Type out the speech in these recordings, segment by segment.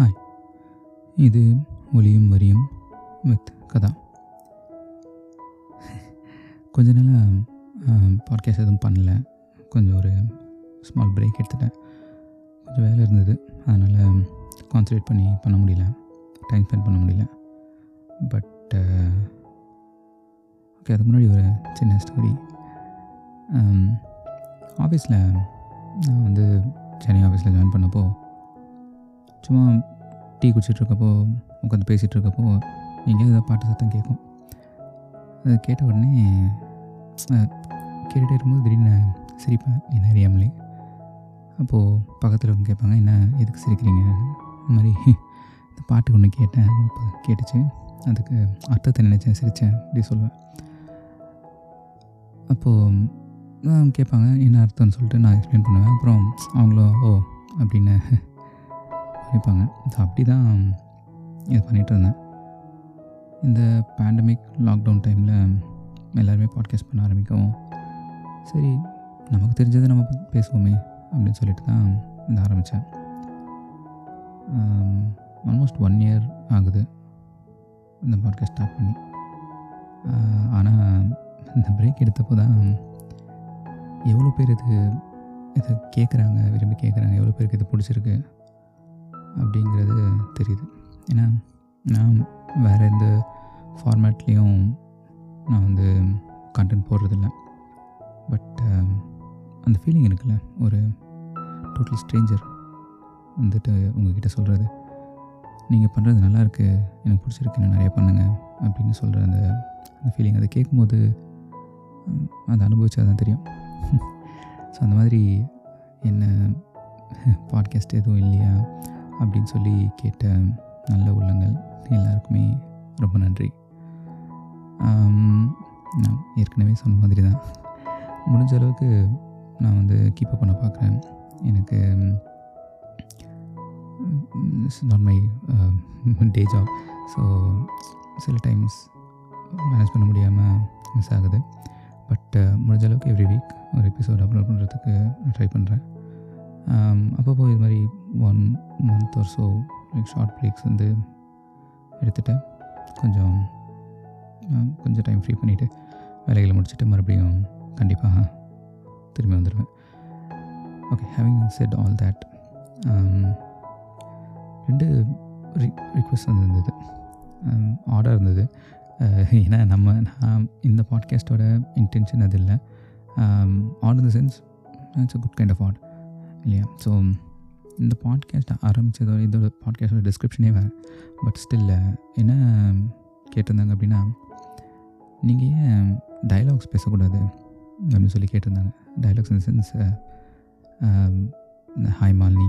Hi இது ஒலியும் வரியும் வித் கதா. கொஞ்ச நாளாக பாட்காஸ்ட் எதுவும் பண்ணல. கொஞ்சம் ஒரு ஸ்மால் பிரேக் எடுத்துட்டேன். கொஞ்சம் வேலை இருந்தது. அதனால் கான்சன்ட்ரேட் பண்ணி பண்ண முடியல. டைம் ஸ்பெண்ட் பண்ண முடியல. பட் ஓகே அதுக்கு முன்னாடி ஒரு சின்ன ஸ்டோரி ஆஃபீஸில் நான் வந்து சென்னை ஆஃபீஸில் ஜாயின் பண்ணப்போ சும்மா டீ குடிச்சிட்ருக்கப்போ உட்காந்து பேசிகிட்ருக்கப்போ எங்கேயாவது ஏதாவது பாட்டு சத்தம் கேட்கும். அது கேட்ட உடனே கேட்டுகிட்டே இருக்கும்போது திடீர்னு சிரிப்பேன். என்ன அறியாமலே அப்போது பக்கத்தில் இருக்கவங்க கேட்பாங்க என்ன எதுக்கு சிரிக்கிறீங்க? இந்த மாதிரி இந்த பாட்டு ஒன்று கேட்டேன். இப்போ கேட்டுச்சு. அதுக்கு அர்த்தத்தை நினச்சேன் சிரித்தேன் அப்படி சொல்லுவேன் அப்போது நான் கேட்பாங்க என்ன அர்த்தம்னு சொல்லிட்டு நான் எக்ஸ்பிளைன் பண்ணுவேன். அப்புறம் அவங்களும் ஓ அப்படின்னு நினைப்பாங்க ஸோ அப்படி தான் இது பண்ணிகிட்டு இருந்தேன். இந்த பேண்டமிக் லாக்டவுன் டைமில் எல்லாருமே பாட்காஸ்ட் பண்ண ஆரம்பிக்கவும் சரி நமக்கு தெரிஞ்சதை நம்ம பேசுவோமே அப்படின்னு சொல்லிட்டு தான் இதை ஆரம்பித்தேன். ஆல்மோஸ்ட் ஒன் இயர் ஆகுது இந்த பாட்காஸ்ட் ஸ்டார்ட் பண்ணி. ஆனால் இந்த பிரேக் எடுத்தப்போ தான் எவ்வளோ பேர் இது இதை கேட்குறாங்க விரும்பி கேட்குறாங்க எவ்வளோ பேருக்கு இது பிடிச்சிருக்கு அப்படிங்கிறது தெரியுது. ஏன்னா நான் வேறு எந்த ஃபார்மேட்லேயும் நான் வந்து கண்டென்ட் போடுறதில்ல. பட் um, அந்த ஃபீலிங் இருக்குல்ல ஒரு டோட்டல் ஸ்ட்ரேஞ்சர் வந்துட்டு உங்ககிட்ட சொல்கிறது நீங்கள் பண்ணுறது நல்லாயிருக்கு எனக்கு பிடிச்சிருக்கு இன்னும் நிறைய பண்ணுங்கள் அப்படின்னு சொல்கிற அந்த அந்த ஃபீலிங் அதை கேட்கும்போது அதை அனுபவிச்சா தான் தெரியும். ஸோ அந்த மாதிரி என்ன பாட்காஸ்ட் எதுவும் இல்லையா? அப்படின்னு சொல்லி கேட்ட நல்ல உள்ளங்கள் எல்லாருக்குமே ரொம்ப நன்றி. நான் ஏற்கனவே சொன்ன மாதிரி தான் முடிஞ்ச அளவுக்கு நான் வந்து கீப்பப் பண்ண பார்க்குறேன் எனக்கு it's not my day job so சில டைம்ஸ் மேனேஜ் பண்ண முடியாமல் மிஸ் ஆகுது. பட் uh, முடிஞ்ச அளவுக்கு எவ்ரி வீக் ஒரு எபிசோட் அப்லோட் பண்ணுறதுக்கு ட்ரை பண்ணுறேன் அப்பப்போ இது மாதிரி ஒன் மந்த் ஒரு ஸோ லைக் ஷார்ட் பிரேக்ஸ் வந்து எடுத்துகிட்டு கொஞ்சம் கொஞ்சம் டைம் ஃப்ரீ பண்ணிவிட்டு வேலைகளை முடிச்சுட்டு மறுபடியும் கண்டிப்பாக திரும்பி வந்துடுவேன் okay having said all that ரெண்டு ரிக்வெஸ்ட் um, இருந்தது ஆர்டர் இருந்தது. ஏன்னா நம்ம நான் இந்த பாட்காஸ்ட்டோட இன்டென்ஷன் அது இல்லை. Art in the sense it's a good kind of art இல்லையா? ஸோ இந்த பாட்காஸ்ட் ஆரம்பித்ததோட இதோட பாட்காஸ்டோட டிஸ்கிரிப்ஷனே வேறு. பட் ஸ்டில்ல என்ன கேட்டிருந்தாங்க அப்படின்னா நீங்கள் ஏன் டயலாக்ஸ் பேசக்கூடாது அப்படின்னு சொல்லி கேட்டிருந்தாங்க. Dialogues in sense hi Malini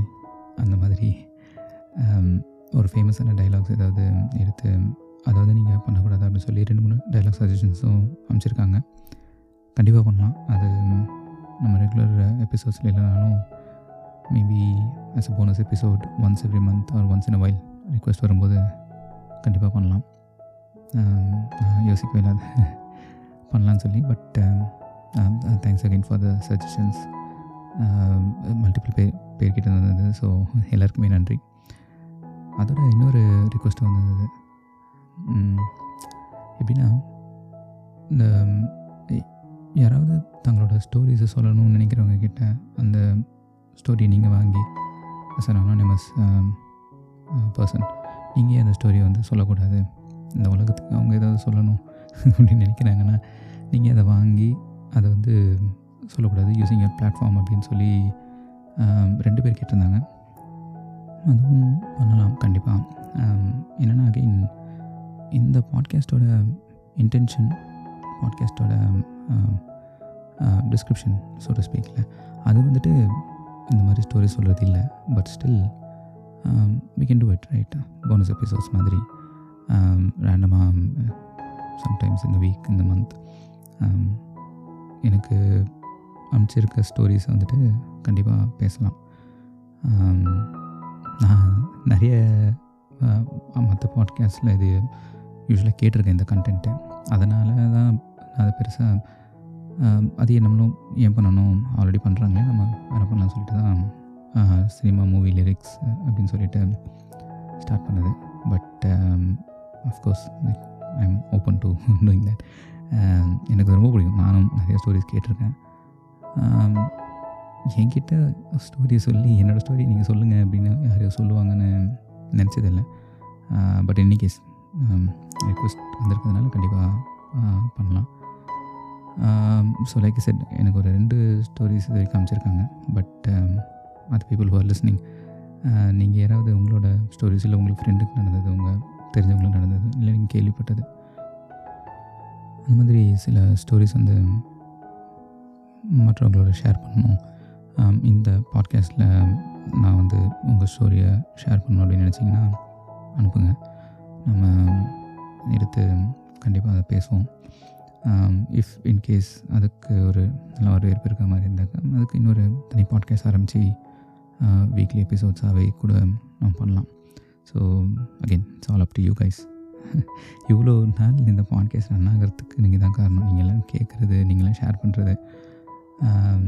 அந்த மாதிரி ஒரு ஃபேமஸான டைலாக்ஸ் ஏதாவது எடுத்து அதாவது நீங்கள் பண்ணக்கூடாது அப்படின்னு சொல்லி ரெண்டு மூணு டைலாக் சஜஷன்ஸும் அமைச்சிருக்காங்க கண்டிப்பாக பண்ணலாம். அது நம்ம ரெகுலர் எபிசோட்ஸில் இல்லைனாலும் maybe as a bonus episode once every month or once in a while request வரும்போது கண்டிப்பாக பண்ணலாம். யோசிக்கவே இல்லாத பண்ணலான்னு சொல்லி but thanks again for the suggestions multiple பேர் பேர்கிட்ட வந்தது ஸோ எல்லாருக்குமே நன்றி. அதோட இன்னொரு ரிக்வெஸ்ட் வந்தது. எப்படின்னா இந்த யாராவது தங்களோட ஸ்டோரிஸை சொல்லணும்னு நினைக்கிறவங்க கிட்ட அந்த ஸ்டோரியை நீங்கள் வாங்கி அஸ் அன் அனானிமஸ் பர்சன் நீங்கள் ஏன் அந்த ஸ்டோரியை வந்து சொல்லக்கூடாது? இந்த உலகத்துக்கு அவங்க ஏதாவது சொல்லணும் அப்படின்னு நினைக்கிறாங்கன்னா நீங்கள் அதை வாங்கி அதை வந்து சொல்லக்கூடாது யூஸிங் யர் பிளாட்ஃபார்ம் அப்படின்னு சொல்லி um, ரெண்டு பேர் கேட்டிருந்தாங்க. அதுவும் பண்ணலாம் கண்டிப்பாக um, என்னென்னா அகெயின் இந்த பாட்காஸ்ட்டோட இன்டென்ஷன் பாட்காஸ்ட்டோட டிஸ்கிரிப்ஷன் சொல்கிற ஸ்பீக்கில் அது வந்துட்டு இந்த மாதிரி ஸ்டோரி சொல்கிறது இல்லை. But still we can do it right bonus episodes மாதிரி. ரேண்டமாக சம்டைம்ஸ் இந்த வீக் இந்த மந்த் எனக்கு அனுப்பிச்சிருக்க ஸ்டோரிஸ் வந்துட்டு கண்டிப்பாக பேசலாம். Um, நான் நிறைய மற்ற பாட்காஸ்ட்டில் இது யூஸ்வலாக கேட்டிருக்கேன் இந்த கண்டென்ட்டு அதனால தான் நான் அதை பெருசாக அது நம்மளும் ஏன் பண்ணணும்? ஆல்ரெடி பண்ணுறாங்களே நம்ம வேறு பண்ணலாம் சொல்லிட்டு தான் சினிமா மூவி லிரிக்ஸ் அப்படின்னு சொல்லிட்டு ஸ்டார்ட் பண்ணது. But of course like I am open to doing that எனக்கு ரொம்ப பிடிக்கும். நானும் நிறைய ஸ்டோரிஸ் கேட்டிருக்கேன். என்கிட்ட ஸ்டோரி சொல்லி என்னோடய ஸ்டோரி நீங்கள் சொல்லுங்கள் அப்படின்னு யாரையோ சொல்லுவாங்கன்னு நினச்சதில்லை. பட் இன்னி ரெக்வஸ்ட் வந்திருக்கிறதுனால கண்டிப்பாக பண்ணலாம். ஸோ லைக் செட் எனக்கு ஒரு ரெண்டு ஸ்டோரிஸ் இது வரைக்கும் அமைச்சிருக்காங்க பட் அது பீப்புள் ஹூஆர் லிஸ்னிங் நீங்கள் யாராவது உங்களோட ஸ்டோரிஸ் இல்லை உங்களுக்கு ஃப்ரெண்டுக்கு நடந்தது உங்கள் தெரிஞ்சவங்களுக்கு நடந்தது இல்லை நீங்கள் கேள்விப்பட்டது அந்த மாதிரி சில ஸ்டோரிஸ் வந்து மற்றவங்களோட ஷேர் பண்ணணும். Um, இந்த பாட்காஸ்ட்டில் நான் வந்து உங்கள் ஸ்டோரியை ஷேர் பண்ணணும் அப்படின்னு நினச்சிங்கன்னா அனுப்புங்க. நம்ம எடுத்து கண்டிப்பாக அதை பேசுவோம். Um, இஃப் இன்கேஸ் அதுக்கு ஒரு நல்ல வரவேற்பு இருக்கிற மாதிரி இருந்தாக்க அதுக்கு இன்னொரு தனி பாட்காஸ்ட் ஆரம்பித்து வீக்லி எபிசோட்ஸாகவே கூட நம்ம பண்ணலாம். So again it's all up to you guys இவ்வளோ நாள் இந்த பாட்காஸ்ட் ரன் ஆகிறதுக்கு நீங்கள் தான் காரணம். நீங்களாம் கேட்குறது நீங்களாம் ஷேர் பண்ணுறது um,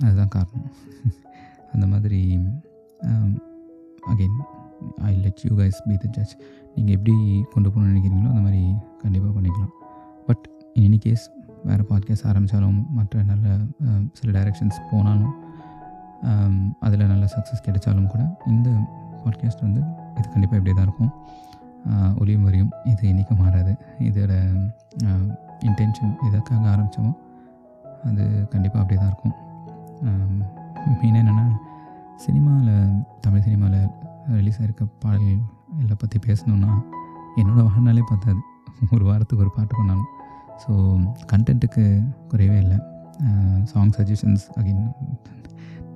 அதுதான் காரணம். அந்த மாதிரி again I let you guys be the judge நீங்கள் எப்படி கொண்டு போகணும்னு நினைக்கிறீங்களோ அந்த மாதிரி கண்டிப்பாக பண்ணிக்கலாம். எனி கேஸ் வேறு பாட்காஸ்ட் ஆரம்பித்தாலும் மற்ற நல்ல சில டைரக்ஷன்ஸ் போனாலும் அதில் நல்ல சக்ஸஸ் கிடைச்சாலும் கூட இந்த பாட்காஸ்ட் வந்து இது கண்டிப்பாக இப்படி தான் இருக்கும் ஒளியும் வரியும் இது என்றைக்கும் மாறாது. இதோட இன்டென்ஷன் எதற்காக ஆரம்பித்தோமோ அது கண்டிப்பாக அப்படியே தான் இருக்கும் மெயினாக என்னென்னா சினிமாவில் தமிழ் சினிமாவில் ரிலீஸ் ஆகிருக்க பாடல்கள் எல்லாம் பற்றி பேசணுன்னா என்னோடய வாழ்நாளே பார்த்தாது ஒரு வாரத்துக்கு ஒரு பாட்டு பண்ணாலும் ஸோ கண்டென்ட்டுக்கு குறையவே இல்லை. சாங் சஜஷன்ஸ் அகைன்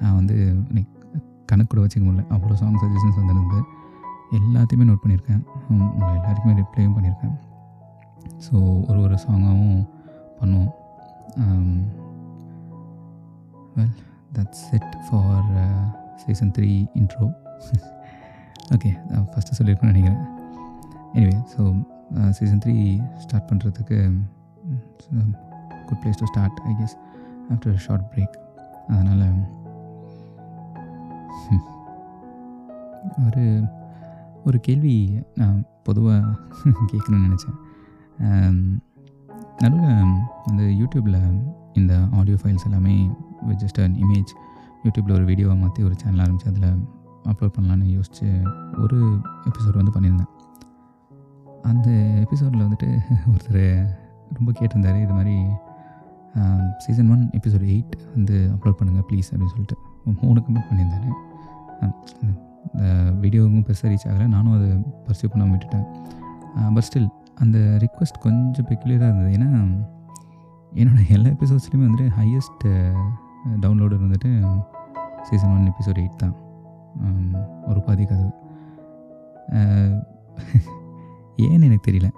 நான் வந்து இன்னைக்கு கணக்கு கூட வச்சுக்க முடியல. அவ்வளோ சாங் சஜஷன்ஸ் வந்துருந்து எல்லாத்தையுமே நோட் பண்ணியிருக்கேன். உங்கள் எல்லாருக்குமே ரிப்ளையும் பண்ணியிருக்கேன். ஸோ ஒரு ஒரு சாங்காகவும் பண்ணுவோம். Well that's it for season three intro okay first சொல்லியிருக்கேன்னு நினைக்கிறேன். Anyway so season three start பண்ணுறதுக்கு good place to start I guess after short break அதனால் ஒரு ஒரு கேள்வி நான் பொதுவாக கேட்கணும்னு நினச்சேன். Um, நடுவில் அந்த யூடியூப்பில் இந்த ஆடியோ ஃபைல்ஸ் எல்லாமே ஜஸ்ட் அன் இமேஜ் யூடியூப்பில் ஒரு வீடியோவை மாற்றி ஒரு சேனல் ஆரம்பித்து அதில் அப்லோட் பண்ணலான்னு யோசித்து ஒரு எபிசோட் வந்து பண்ணியிருந்தேன். அந்த எபிசோடில் வந்துட்டு ஒருத்தர் ரொம்ப கேட்டிருந்தார். இது மாதிரி சீசன் ஒன் எபிசோட் எயிட் வந்து அப்லோட் பண்ணுங்கள் ப்ளீஸ் அப்படின்னு சொல்லிட்டு. மூணு கமெண்ட் பண்ணியிருந்தாரு. இந்த வீடியோவும் பெருசாக ரீச் ஆகலை. நானும் அதை பர்சியூ பண்ணாமல் விட்டுட்டேன். பட் ஸ்டில் அந்த ரிக்வெஸ்ட் கொஞ்சம் பெக்குலராக இருந்தது. ஏன்னா என்னோடய எல்லா எபிசோட்ஸ்லையுமே வந்துட்டு ஹையஸ்ட் டவுன்லோடர் வந்துட்டு சீசன் ஒன் எபிசோட் எயிட் தான். ஒரு பாதி கதவு. ஏன்னு எனக்கு தெரியல.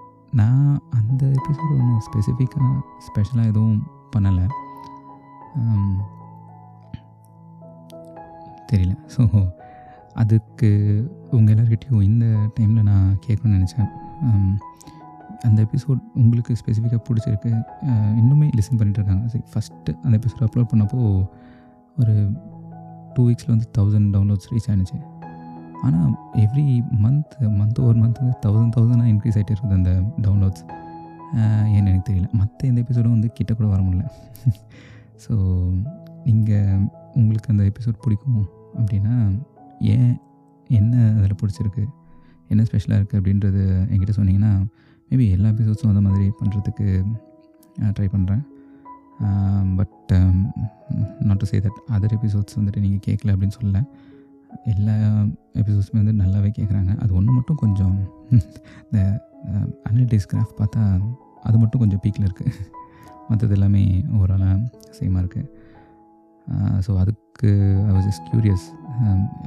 நான் அந்த எபிசோடு ஒன்றும் ஸ்பெசிஃபிக்காக ஸ்பெஷலாக எதுவும் பண்ணலை. தெரியல. ஸோ அதுக்கு உங்கள் எல்லாருக்கிட்டையும் இந்த டைமில் நான் கேட்கணும்னு நினச்சேன். அந்த எபிசோட் உங்களுக்கு ஸ்பெசிஃபிக்காக பிடிச்சிருக்கு. இன்னுமே லிசன் பண்ணிகிட்டு இருக்காங்க. சரி ஃபஸ்ட்டு அந்த எபிசோட் அப்லோட் பண்ணப்போ ஒரு டூ வீக்ஸில் வந்து தௌசண்ட் டவுன்லோட்ஸ் ரீச் ஆனிச்சு. ஆனால் எவ்ரி மந்த் மந்த் ஒரு மந்த் வந்து தௌசண்ட் தௌசண்டாக இன்க்ரீஸ் ஆகிட்டே இருக்குது அந்த டவுன்லோட்ஸ் ஏன்னு எனக்கு தெரியல. மற்ற எந்த எபிசோடும் வந்து கிட்ட கூட வர முடியல. ஸோ நீங்கள் உங்களுக்கு அந்த எபிசோட் பிடிக்கும் அப்படின்னா ஏன் என்ன அதில் பிடிச்சிருக்கு என்ன ஸ்பெஷலாக இருக்குது அப்படின்றது என்கிட்ட சொன்னீங்கன்னா மேபி எல்லா எபிசோட்ஸும் அந்த மாதிரி பண்ணுறதுக்கு ட்ரை பண்ணுறேன் but not to say that other episodes வந்துட்டு நீங்கள் கேட்கல அப்படின்னு சொல்லலை. எல்லா எபிசோட்ஸுமே வந்து நல்லாவே கேட்குறாங்க அது ஒன்று மட்டும் கொஞ்சம் இந்த அனலிட்டிக்ஸ் கிராஃப் பார்த்தா அது மட்டும் கொஞ்சம் பீக்கில் இருக்குது மற்றது எல்லாமே ஓவராலாக சேமாக இருக்குது ஸோ அதுக்கு ஐ வாஸ் ஜஸ்ட் க்யூரியஸ்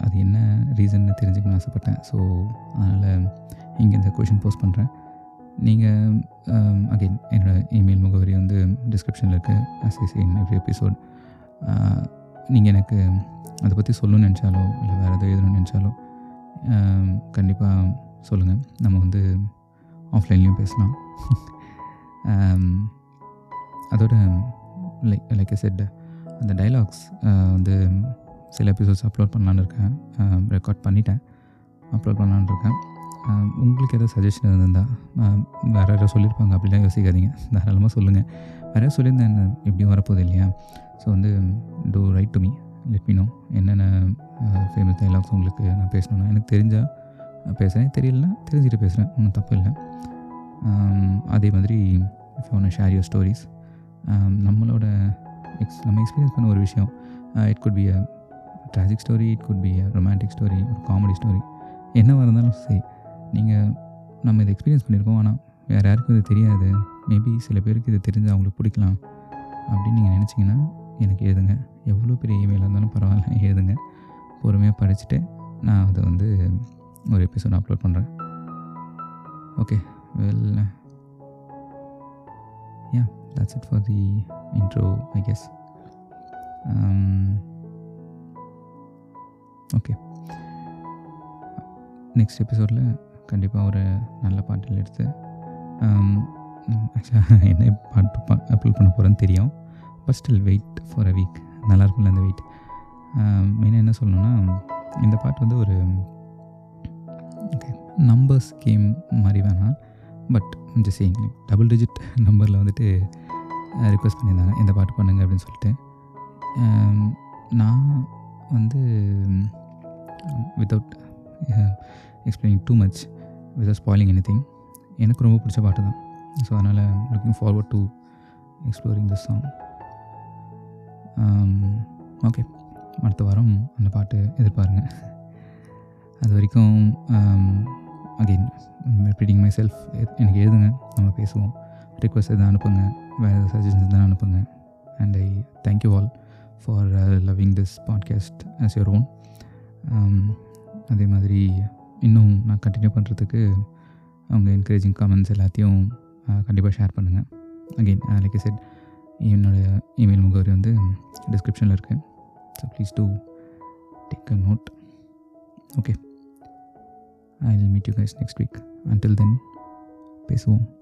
அது என்ன ரீசன்னு தெரிஞ்சுக்கணும்னு ஆசைப்பட்டேன். ஸோ அதனால் இங்கே இந்த கொஷின் போஸ்ட் பண்ணுறேன் நீங்கள் அகெயின் என்னோடய இமெயில் முகவரி வந்து டிஸ்கிரிப்ஷனில் இருக்குது அசைஸ் எவ்ரி எபிசோட் நீங்கள் எனக்கு அதை பற்றி சொல்லணும்னு நினச்சாலோ இல்லை வேறு எதுவும் எழுதணும்னு நினச்சாலோ கண்டிப்பாக சொல்லுங்கள் நம்ம வந்து ஆஃப்லைன்லேயும் பேசலாம். அதோட லைக் லைக் செட் அந்த டைலாக்ஸ் வந்து சில எபிசோட்ஸ் அப்லோட் பண்ணலான்னு இருக்கேன். ரெக்கார்ட் பண்ணிட்டேன் அப்லோட் பண்ணலான்னு இருக்கேன். உங்களுக்கு எதாவது சஜஷன் இருந்திருந்தால் வேறு யாராவது சொல்லியிருப்பாங்க அப்படிலாம் யோசிக்காதீங்க. தாராளமாக சொல்லுங்கள் வேறு யாரும் சொல்லியிருந்தேன் எப்படியும் இப்படியும் வரப்போகுது இல்லையா? ஸோ வந்து do write to me let me know என்னென்ன ஃபேமஸ் டைலாக்ஸ் உங்களுக்கு நான் பேசணுன்னா எனக்கு தெரிஞ்சால் நான் பேசுகிறேன் தெரியலனா தெரிஞ்சுட்டு பேசுகிறேன் ஒன்றும் தப்பு இல்லை. அதே மாதிரி இஃப் ஒன்று ஷேர் யூர் ஸ்டோரிஸ் நம்மளோட எக்ஸ் நம்ம எக்ஸ்பீரியன்ஸ் பண்ண ஒரு விஷயம். It could be a tragic story it could be a romantic story ஒரு காமெடி ஸ்டோரி என்னவாக இருந்தாலும் சரி நீங்கள் நம்ம இதை எக்ஸ்பீரியன்ஸ் பண்ணியிருக்கோம். ஆனால் வேறு யாருக்கும் இது தெரியாது. மேபி சில பேருக்கு இது தெரிஞ்சு அவங்களுக்கு பிடிக்கலாம். அப்படின்னு நீங்கள் நினச்சிங்கன்னா எனக்கு எழுதுங்க. எவ்வளோ பெரிய இமெயிலாக இருந்தாலும் பரவாயில்ல எழுதுங்க. பொறுமையாக படிச்சுட்டு நான் அதை வந்து ஒரு எபிசோட் அப்லோட் பண்ணுறேன் okay well yeah that's it for the intro I guess okay next எபிசோடில் கண்டிப்பாக ஒரு நல்ல பாட்டில் எடுத்து um, ஆக்சுவலாக என்ன பாட்டு பா அப்லோட் பண்ண போகிறேன்னு தெரியும். But still wait for a week நல்லாயிருக்கும்ல அந்த வெயிட் மெயினாக என்ன சொல்லணும்னா இந்த பாட்டு வந்து ஒரு நம்பர்ஸ் கேம் மாதிரி வேணாம். But just saying double digit நம்பரில் வந்துட்டு ரிக்வெஸ்ட் பண்ணியிருந்தாங்க. இந்த பாட்டு பண்ணுங்க அப்படின்னு சொல்லிட்டு. நான் வந்து without explaining too much without spoiling anything எனக்கு ரொம்ப பிடிச்ச பாட்டு தான். ஸோ அதனால் looking forward to exploring this song okay. அடுத்த வாரம் அந்த பாட்டு எதிர்பாருங்க. அது வரைக்கும் அகெயின் ரிப்பீட்டிங் மை செல்ஃப் எனக்கு எழுதுங்க நம்ம பேசுவோம். ரிக்வஸ்ட் எதாவது அனுப்புங்க வேறு ஏதாவது சஜஷன்ஸ் தான் அனுப்புங்க. And I thank you all for loving this podcast as your own அதே மாதிரி இன்னும் நான் கண்டினியூ பண்ணுறதுக்கு அவங்க என்கரேஜிங் கமெண்ட்ஸ் எல்லாத்தையும் கண்டிப்பாக ஷேர் பண்ணுங்கள் அகெயின் லைக் செட் என்னோடய இமெயில் முகவரி வந்து டிஸ்கிரிப்ஷனில் இருக்குது so please do take a note okay I will meet you guys next week until then பேசுவோம்.